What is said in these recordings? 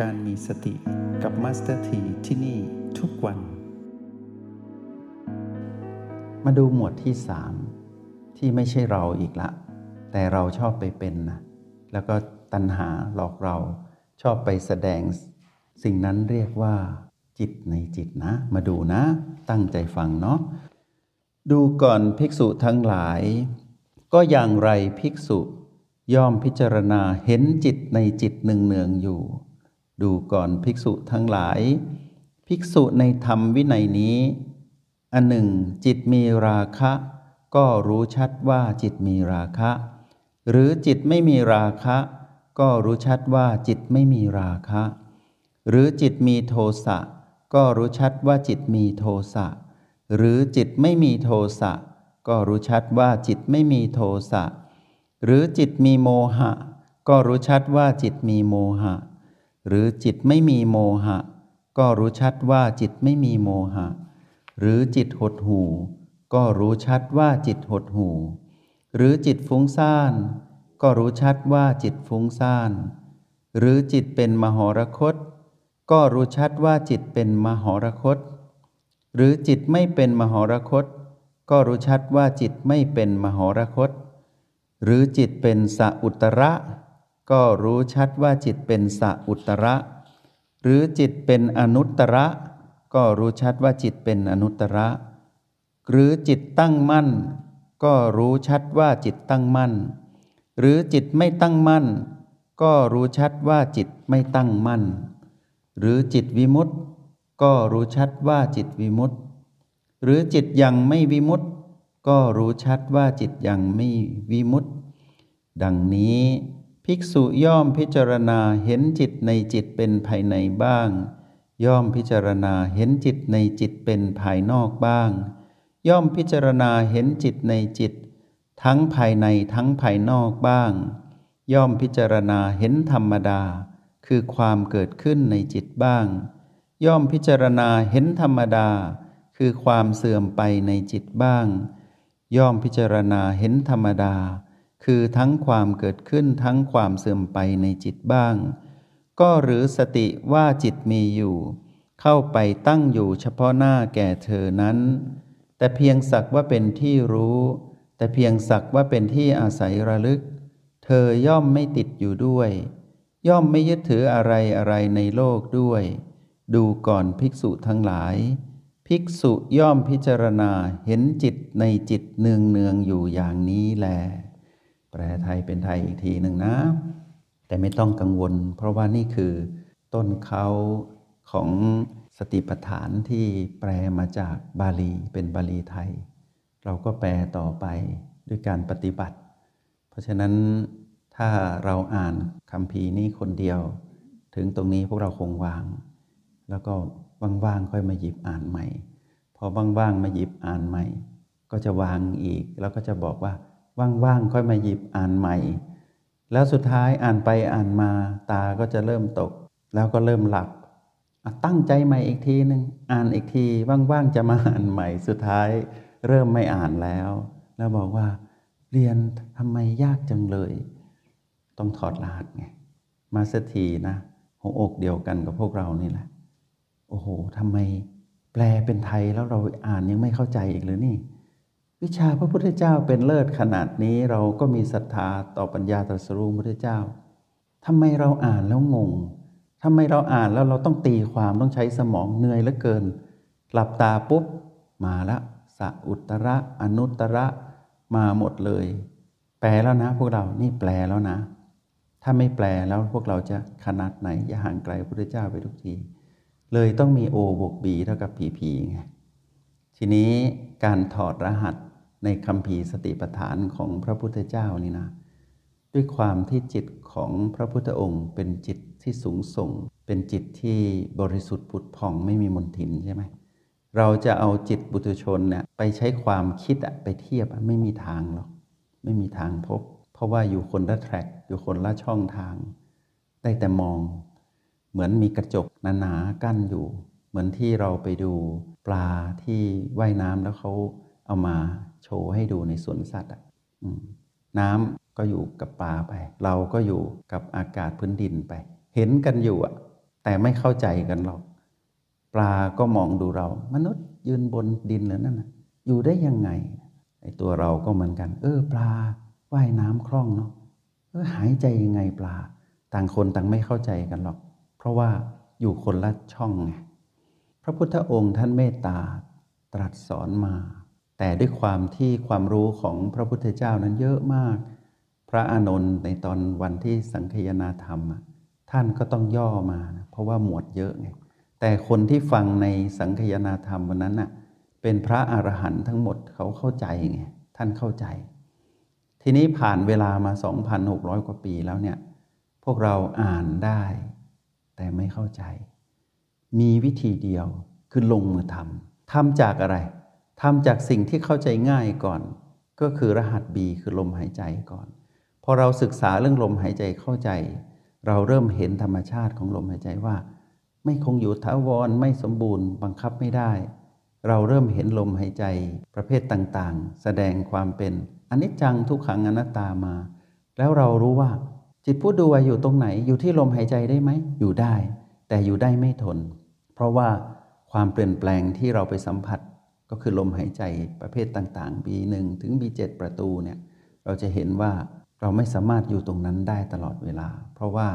การมีสติกับ Master T ที่นี่ทุกวัน มาดูหมวดที่สามที่ไม่ใช่เราอีกละ แต่เราชอบไปเป็นนะแล้วก็ตัณหาหลอกเราชอบไปแสดง สิ่งนั้นเรียกว่า จิตในจิตนะ มาดูนะ ตั้งใจฟังเนาะดูก่อนภิกษุทั้งหลาย ก็อย่างไรภิกษุย่อมพิจารณาเห็นจิตในจิตหนึ่งเนืองอยู่ ดูก่อนภิกษุทั้งหลาย ภิกษุในธรรมวินัยนี้ อันหนึ่ง จิตมีราคะ ก็รู้ชัดว่าจิตมีราคะ หรือจิตไม่มีราคะ ก็รู้ชัดว่าจิตไม่มีราคะ หรือจิตมีโทสะ ก็รู้ชัดว่าจิตมีโทสะ หรือจิตไม่มีโทสะ ก็รู้ชัดว่าจิตไม่มีโทสะ หรือจิตมีโมหะ ก็รู้ชัดว่าจิตมีโมหะ หรือจิตไม่มีโมหะ ก็รู้ชัดว่าจิตไม่มีโมหะ หรือจิตหดหูก็รู้ชัดว่าจิตหดหูหรือจิตฟุ้งซ่าน ก็รู้ชัดว่าจิตฟุ้งซ่าน หรือจิตเป็นมหรคต ก็รู้ชัดว่าจิตเป็นมหรคต หรือจิตไม่เป็นมหรคต ก็รู้ชัดว่าจิตไม่เป็นมหรคต หรือจิตเป็นสอุตระ ก็รู้ชัดว่าจิตเป็นสอุตระ หรือจิตเป็นอนุตระ ก็รู้ชัดว่าจิตเป็นอนุตตระ หรือจิตตั้งมั่น ก็รู้ชัดว่าจิตตั้งมั่น หรือจิตไม่ตั้งมั่น ก็รู้ชัดว่าจิตไม่ตั้งมั่น หรือจิตวิมุตต์ก็รู้ชัดว่าจิตวิมุตต์หรือจิตยังไม่วิมุตต์ก็รู้ชัดว่าจิตยังไม่วิมุตต์ดังนี้ ภิกษุย่อมพิจารณาเห็นจิตในจิตเป็นภายในบ้าง ย่อมพิจารณาเห็นจิตในจิตเป็นภายนอกบ้าง ย่อมพิจารณาเห็นจิตในจิต ทั้งภายในทั้งภายนอกบ้าง ย่อมพิจารณาเห็นธรรมดา คือความเกิดขึ้นในจิตบ้าง ย่อมพิจารณาเห็นธรรมดา คือความเสื่อมไปในจิตบ้าง ย่อมพิจารณาเห็นธรรมดา คือทั้งความเกิดขึ้นทั้งความเสื่อมไปในจิตบ้าง ก็หรือสติว่าจิตมีอยู่ เข้าไปตั้งอยู่เฉพาะหน้าแก่เธอนั้น แต่เพียงสักว่าเป็นที่รู้ แต่เพียงสักว่าเป็นที่อาศัยระลึก เธอย่อมไม่ติดอยู่ด้วย ย่อมไม่ยึดถืออะไรอะไรในโลกด้วย ดูก่อนภิกษุทั้งหลาย ภิกษุย่อมพิจารณาเห็นจิตในจิตเนืองเนืองอยู่อย่างนี้แล แปลไทยเป็นไทยอีกทีหนึ่งนะ แต่ไม่ต้องกังวล เพราะว่านี่คือต้นเขาของสติปัฏฐานที่แปลมาจากบาลีเป็นบาลีไทย เราก็แปลต่อไปด้วยการปฏิบัติ เพราะฉะนั้นถ้าเราอ่านคำพีนี้คนเดียว ถึงตรงนี้พวกเราคงวาง แล้วก็ว่างๆค่อยมาหยิบอ่านใหม่ พอว่างๆมาหยิบอ่านใหม่ ก็จะวางอีก แล้วก็จะบอกว่า ว่างๆค่อยมาหยิบอ่านใหม่ แล้วสุดท้ายอ่านไปอ่านมาตาก็จะเริ่มตก แล้วก็เริ่มหลับตั้งใจใหม่อีกทีหนึ่งอ่านอีกทีว่างๆจะมาอ่านใหม่ สุดท้ายเริ่มไม่อ่านแล้ว แล้วบอกว่า เรียนทำไมยากจังเลย ต้องถอดรหัสไงมาสักทีนะหัวอกเดียวกันกับพวกเรานี่แหละ โอ้โหทำไม แปลเป็นไทยแล้วเราอ่านยังไม่เข้าใจอีกเลยนี่ วิชาพระพุทธเจ้าเป็นเลิศขนาดนี้เราก็มีศรัทธาต่อปัญญาตรัสรู้พระพุทธเจ้าทำไมเราอ่านแล้วงงทำไมเราอ่านแล้วเราต้องตีความต้องใช้สมองเหนื่อยเหลือเกิน หลับตาปุ๊บ มาละสะอุตระ อนุตระมาหมดเลย แปลแล้วนะ พวกเรานี่แปลแล้วนะ ถ้าไม่แปลแล้วพวกเราจะขนาดไหนจะห่างไกลพระพุทธเจ้าไปทุกที เลยต้องมี O บวก B เท่ากับ PP ไงทีนี้การถอดรหัส ในคำพีสติปัฏฐานของพระพุทธเจ้านี่นะ ด้วยความที่จิตของพระพุทธองค์เป็นจิตที่สูงส่ง เป็นจิตที่บริสุทธิ์ผุดผ่องไม่มีมนทินใช่ไหมเราจะเอาจิตบุตุชนเนี่ยไปใช้ความคิดอะไปเทียบไม่มีทางหรอกไม่มีทางพบ เพราะว่าอยู่คนละแทร็กอยู่คนละช่องทาง ได้แต่มอง เหมือนมีกระจกหนาๆกั้นอยู่ เหมือนที่เราไปดูปลาที่ว่ายน้ำแล้วเขา เอามาโชว์ให้ดูในสวนสัตว์อะน้ำก็อยู่กับปลาไป เราก็อยู่กับอากาศพื้นดินไป เห็นกันอยู่อะ แต่ไม่เข้าใจกันหรอก ปลาก็มองดูเรา มนุษย์ยืนบนดินหรือนั่นนะอยู่ได้ยังไงไอตัวเราก็เหมือนกัน เออ ปลาว่ายน้ำคล่องเนาะเออหายใจยังไงปลา ต่างคนต่างไม่เข้าใจกันหรอก เพราะว่าอยู่คนละช่องไงพระพุทธองค์ท่านเมตตาตรัสสอนมา แต่ด้วยความที่ความรู้ของพระพุทธเจ้านั้นเยอะมาก พระอานนท์ในตอนวันที่สังคยนาธรรม ท่านก็ต้องย่อมานะเพราะว่าหมวดเยอะไงแต่คนที่ฟังในสังคยนาธรรมวันนั้นน่ะเป็นพระอรหันต์ทั้งหมดเขาเข้าใจไงท่านเข้าใจ ทีนี้ผ่านเวลามา 2,600 กว่าปีแล้วเนี่ยพวกเราอ่านได้ แต่ไม่เข้าใจ มีวิธีเดียวคือลงมือทำทำจากอะไร ทำจากสิ่งที่เข้าใจง่ายก่อน ก็คือรหัส B คือลมหายใจก่อน พอเราศึกษาเรื่องลมหายใจเข้าใจ เราเริ่มเห็นธรรมชาติของลมหายใจว่า ไม่คงอยู่ถาวรไม่สมบูรณ์ บังคับไม่ได้ เราเริ่มเห็นลมหายใจประเภทต่างๆ แสดงความเป็นอนิจจังทุกขังอนัตตามา แล้วเรารู้ว่า จิตผู้ดูอยู่ตรงไหนอยู่ที่ลมหายใจได้ไหมอยู่ได้ แต่อยู่ได้ไม่ทน เพราะว่าความเปลี่ยนแปลงที่เราไปสัมผัส ก็คือลมหายใจประเภทต่างๆ B1 ถึง B7 ประตูเนี่ยเราจะเห็นว่าเราไม่สามารถอยู่ตรงนั้นได้ตลอดเวลา เพราะว่า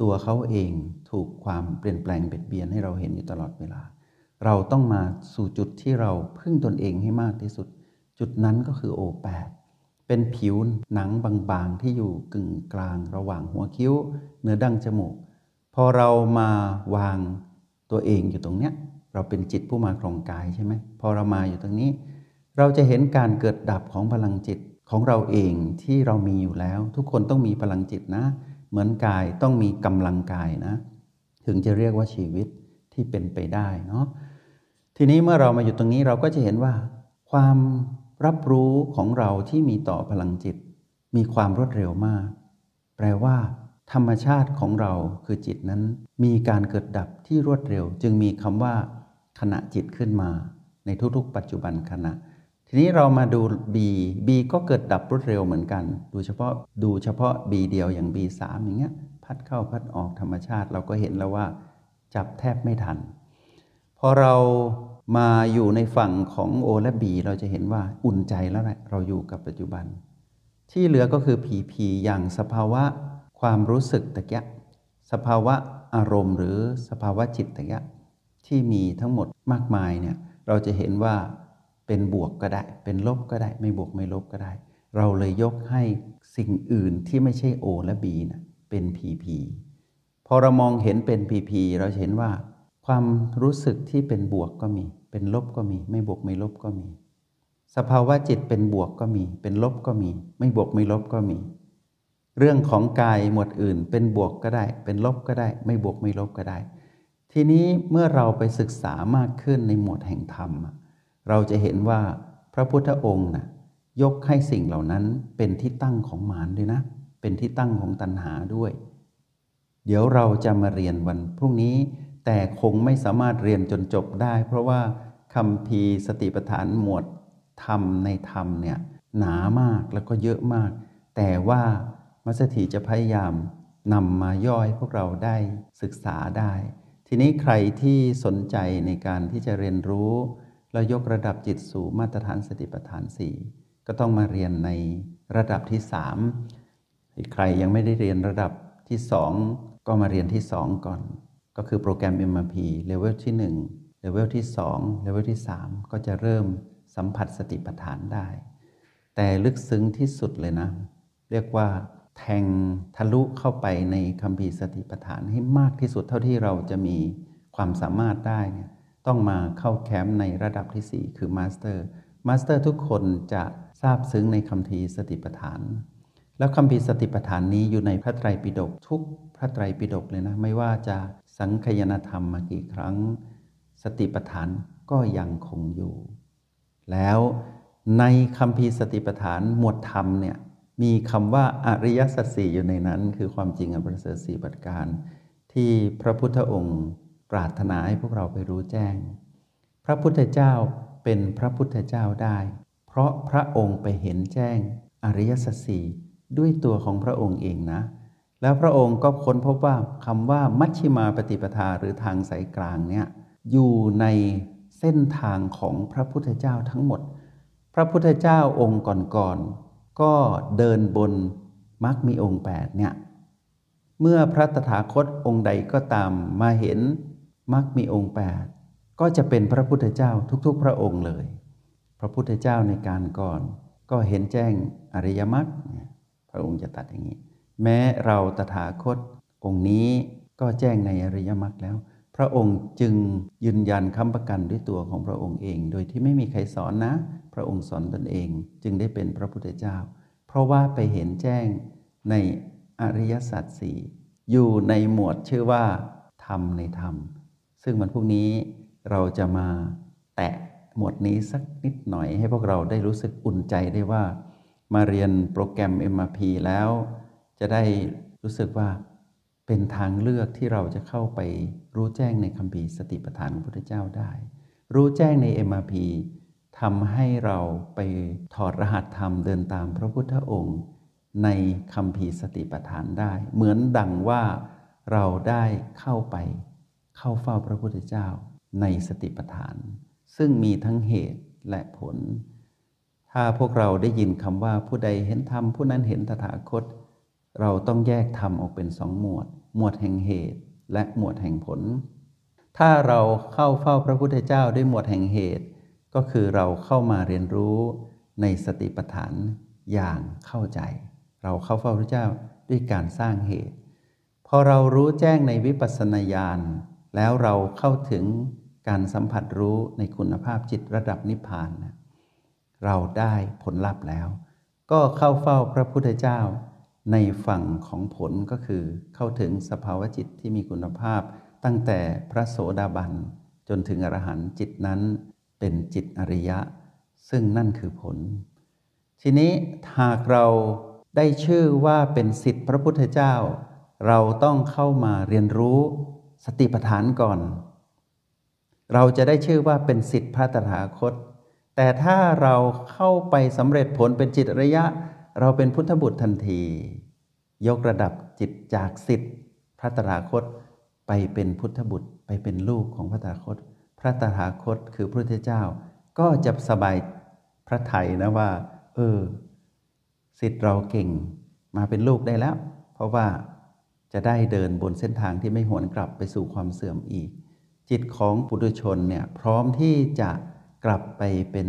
ตัวเขาเองถูกความเปลี่ยนแปลงเบียดเบียนให้เราเห็นอยู่ตลอดเวลา เราต้องมาสู่จุดที่เราพึ่งตนเองให้มากที่สุด จุดนั้นก็คือโอแปดเป็นผิวหนังบางๆ ที่อยู่กึ่งกลางระหว่างหัวคิ้ว เนื้อดั้งจมูก พอเรามาวางตัวเองอยู่ตรงเนี้ย เราเป็นจิตผู้มาครองกายใช่ไหมพอเรามาอยู่ตรงนี้ เราจะเห็นการเกิดดับของพลังจิตของเราเองที่เรามีอยู่แล้ว ทุกคนต้องมีพลังจิตนะ เหมือนกายต้องมีกำลังกายนะ ถึงจะเรียกว่าชีวิตที่เป็นไปได้เนาะทีนี้เมื่อเรามาอยู่ตรงนี้เราก็จะเห็นว่า ความรับรู้ของเราที่มีต่อพลังจิต มีความรวดเร็วมาก แปลว่า ธรรมชาติของเราคือจิตนั้นมีการเกิดดับที่รวดเร็ว จึงมีคำว่า ขณะจิตขึ้นมา ในทุกๆ ปัจจุบันขณะ ทีนี้เรามาดู B B ก็เกิดดับรวดเร็วเหมือนกัน ดูเฉพาะดูเฉพาะ B เดียวอย่าง B3 อย่างเงี้ยพัดเข้าพัดออกธรรมชาติเราก็เห็นแล้วว่า จับแทบไม่ทัน พอเรามาอยู่ในฝั่งของ O และ B เราจะเห็นว่าอุ่นใจแล้วแหละเราอยู่กับปัจจุบัน ที่เหลือก็คือผีผีอย่างสภาวะ ความรู้สึกตะกียสภาวะอารมณ์ หรือสภาวะจิตตะกียที่มีทั้งหมดมากมายเนี่ยเราจะเห็นว่าเป็นบวกก็ได้ เป็นลบก็ได้ ไม่บวกไม่ลบก็ได้ เราเลยยกให้สิ่งอื่นที่ไม่ใช่โอและบีนะเป็นผีผีพอเรามองเห็นเป็นผีผีเราเห็นว่า ความรู้สึกที่เป็นบวกก็มี เป็นลบก็มี ไม่บวกไม่ลบก็มี สภาวะจิตเป็นบวกก็มี เป็นลบก็มี ไม่บวกไม่ลบก็มี เรื่องของกายหมวดอื่น เป็นบวกก็ได้ เป็นลบก็ได้ ไม่บวกไม่ลบก็ได้ ทีนี้เมื่อเราไปศึกษามากขึ้นในหมวดแห่งธรรม เราจะเห็นว่าพระพุทธองค์นะยกให้สิ่งเหล่านั้นเป็นที่ตั้งของมารด้วยนะ เป็นที่ตั้งของตัณหาด้วย เดี๋ยวเราจะมาเรียนวันพรุ่งนี้ แต่คงไม่สามารถเรียนจนจบได้ เพราะว่าคำพีสติปัฏฐานหมวดธรรมในธรรมเนี่ยหนามากแล้วก็เยอะมาก แต่ว่า มัสถีจะพยายามนำมาย่อยพวกเราได้ศึกษาได้ ทีนี้ใครที่สนใจในการที่จะเรียนรู้ แล้วยกระดับจิตสู่มาตรฐานสติปัฏฐานสี่ก็ต้องมาเรียนในระดับที่สามใครยังไม่ได้เรียนระดับที่สองก็มาเรียนที่สองก่อน ก็คือโปรแกรม MRP เลเวลที่ 1 เลเวลที่ 2 เลเวลที่ 3 ก็จะเริ่มสัมผัสสติปัฏฐานได้ แต่ลึกซึ้งที่สุดเลยนะ เรียกว่า แทงทะลุเข้าไปในคัมภีร์สติปัฏฐานให้มากที่สุดเท่าที่เราจะมีความสามารถได้เนี่ยต้องมาเข้าแคมป์ในระดับที่ 4 คือ Master Master ทุกคนจะซาบซึ้งในคัมภีร์สติปัฏฐาน แล้วคัมภีร์สติปัฏฐานนี้อยู่ในพระไตรปิฎกทุกพระไตรปิฎกเลยนะไม่ว่าจะสังคายนาธรรมมากี่ครั้ง สติปัฏฐานก็ยังคงอยู่ แล้วในคัมภีร์สติปัฏฐานหมวดธรรมเนี่ย มีคำว่าอริยสัจสี่อยู่ในนั้น คือความจริงอันประเสริฐสี่ประการ ที่พระพุทธองค์ปรารถนาให้พวกเราไปรู้แจ้ง พระพุทธเจ้าเป็นพระพุทธเจ้าได้ เพราะพระองค์ไปเห็นแจ้งอริยสัจสี่ด้วยตัวของพระองค์เองนะ แล้วพระองค์ก็ค้นพบว่าคำว่ามัชชิมาปฏิปทาหรือทางสายกลางเนี่ยอยู่ในเส้นทางของพระพุทธเจ้าทั้งหมด พระพุทธเจ้าองค์ก่อนๆ ก็เดินบนมรรคมีองค์8เนี่ยเมื่อพระตถาคตองค์ใดก็ตามมาเห็นมรรคมีองค์ 8 ก็จะเป็นพระพุทธเจ้าทุกๆ พระองค์เลย พระพุทธเจ้าในการก่อน ก็เห็นแจ้งอริยมรรคพระองค์จะตัดอย่างนี้ แม้เราตถาคตองค์นี้ก็แจ้งในอริยมรรคแล้ว พระองค์จึงยืนยันค้ำประกันด้วยตัวของพระองค์เอง โดยที่ไม่มีใครสอนนะ พระองค์สอนตนเอง จึงได้เป็นพระพุทธเจ้า เพราะว่าไปเห็นแจ้งในอริยสัจสี่อยู่ในหมวดชื่อว่า ธรรมในธรรม ซึ่งวันพรุ่งนี้เราจะมาแตะหมวดนี้สักนิดหน่อยให้พวกเราได้รู้สึกอุ่นใจได้ว่า มาเรียนโปรแกรม MRP แล้ว จะได้รู้สึกว่า เป็นทางเลือกที่เราจะเข้าไปรู้แจ้งในคำพีสติปัฏฐานของพระพุทธเจ้าได้ รู้แจ้งใน MRP ทำให้เราไปถอดรหัสธรรมเดินตามพระพุทธองค์ในคำพีสติปัฏฐานได้ เหมือนดังว่าเราได้เข้าไปเข้าเฝ้าพระพุทธเจ้าในสติปัฏฐาน ซึ่งมีทั้งเหตุและผล ถ้าพวกเราได้ยินคำว่าผู้ใดเห็นธรรมผู้นั้นเห็นตถาคต เราต้องแยกธรรมออกเป็นสองหมวด หมวดแห่งเหตุ และหมวดแห่งผล ถ้าเราเข้าเฝ้าพระพุทธเจ้าด้วยหมวดแห่งเหตุ ก็คือเราเข้ามาเรียนรู้ในสติปัฏฐานอย่างเข้าใจ เราเข้าเฝ้าพระเจ้าด้วยการสร้างเหตุ พอเรารู้แจ้งในวิปัสสนาญาณแล้วเราเข้าถึงการสัมผัสรู้ในคุณภาพจิตระดับนิพพานนะเราได้ผลลัพธ์แล้ว ก็เข้าเฝ้าพระพุทธเจ้า ในฝั่งของผลก็คือเข้าถึงสภาวะจิตที่มีคุณภาพ ตั้งแต่พระโสดาบันจนถึงอรหันต์จิตนั้นเป็นจิตอริยะ ซึ่งนั่นคือผล ทีนี้หากเราได้ชื่อว่าเป็นสิทธิพระพุทธเจ้า เราต้องเข้ามาเรียนรู้สติปัฏฐานก่อน เราจะได้ชื่อว่าเป็นสิทธิพระตถาคต แต่ถ้าเราเข้าไปสำเร็จผลเป็นจิตอระยะ เราเป็นพุทธบุตรทันที ยกระดับจิตจากสิทธิ์พระตถาคตไปเป็นพุทธบุตรไปเป็นลูกของพระตถาคต พระตถาคตคือพระพุทธเจ้า ก็จะสบายพระไทยนะว่า เออสิทธิ์เราเก่งมาเป็นลูกได้แล้ว เพราะว่าจะได้เดินบนเส้นทางที่ไม่หวนกลับไปสู่ความเสื่อมอีก จิตของปุถุชนเนี่ยพร้อมที่จะกลับไปเป็น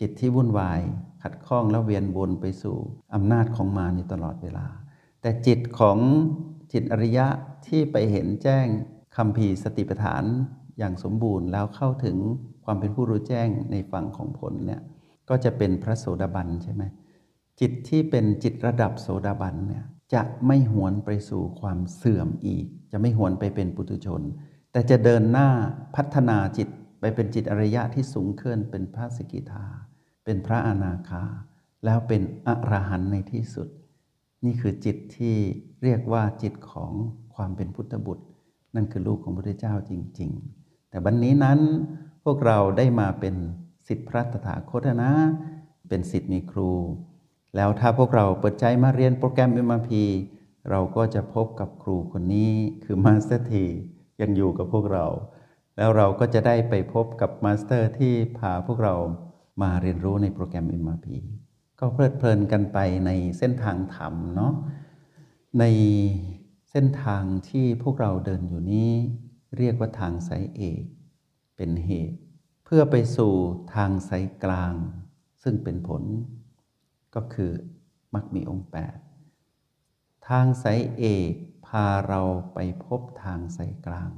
จิตที่วุ่นวาย ขัดข้องและเวียนวนไปสู่อำนาจของมารอยู่ตลอดเวลา แต่จิตของจิตอริยะที่ไปเห็นแจ้งคำพีสติปัฏฐานอย่างสมบูรณ์แล้วเข้าถึงความเป็นผู้รู้แจ้งในฝั่งของผลเนี่ยก็จะเป็นพระโสดาบันใช่ไหมจิตที่เป็นจิตระดับโสดาบันเนี่ยจะไม่หวนไปสู่ความเสื่อมอีก จะไม่หวนไปเป็นปุถุชน แต่จะเดินหน้าพัฒนาจิตไปเป็นจิตอริยะที่สูงขึ้นเป็นพระสกิทา เป็นพระอนาคา แล้วเป็นอรหันต์ในที่สุด นี่คือจิตที่เรียกว่าจิตของความเป็นพุทธบุตร นั่นคือลูกของพระพุทธเจ้าจริง ๆ แต่วันนี้นั้นพวกเราได้มาเป็นศิษย์พระตถาคตนะ เป็นศิษย์มีครู แล้วถ้าพวกเราเปิดใจมาเรียนโปรแกรม MRP เราก็จะพบกับครูคนนี้คือ Master T ยังอยู่กับพวกเรา แล้วเราก็จะได้ไปพบกับ Master ที่พาพวกเรา มาเรียนรู้ในโปรแกรม MRP ก็เพลิดเพลินกันไปในเส้นทางธรรมเนาะในเส้นทางที่พวกเราเดินอยู่นี้ เรียกว่าทางสายเอกเป็นเหตุ เพื่อไปสู่ทางสายกลาง ซึ่งเป็นผล ก็คือมักมีองค์แปดทางสายเอกพาเราไปพบทางสายกลาง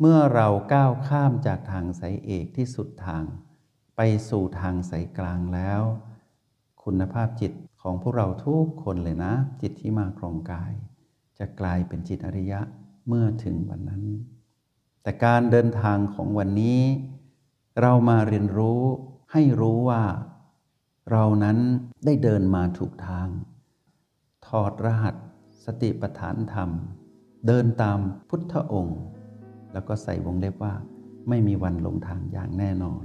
เมื่อเราก้าวข้ามจากทางสายเอกที่สุดทาง ไปสู่ทางสายกลางแล้ว คุณภาพจิตของพวกเราทุกคนเลยนะ จิตที่มาครองกาย จะกลายเป็นจิตอริยะเมื่อถึงวันนั้น แต่การเดินทางของวันนี้ เรามาเรียนรู้ให้รู้ว่า เรานั้นได้เดินมาถูกทาง ถอดรหัสสติปัฏฐานธรรม เดินตามพุทธองค์ แล้วก็ใส่วงเล็บว่า ไม่มีวันลงทางอย่างแน่นอน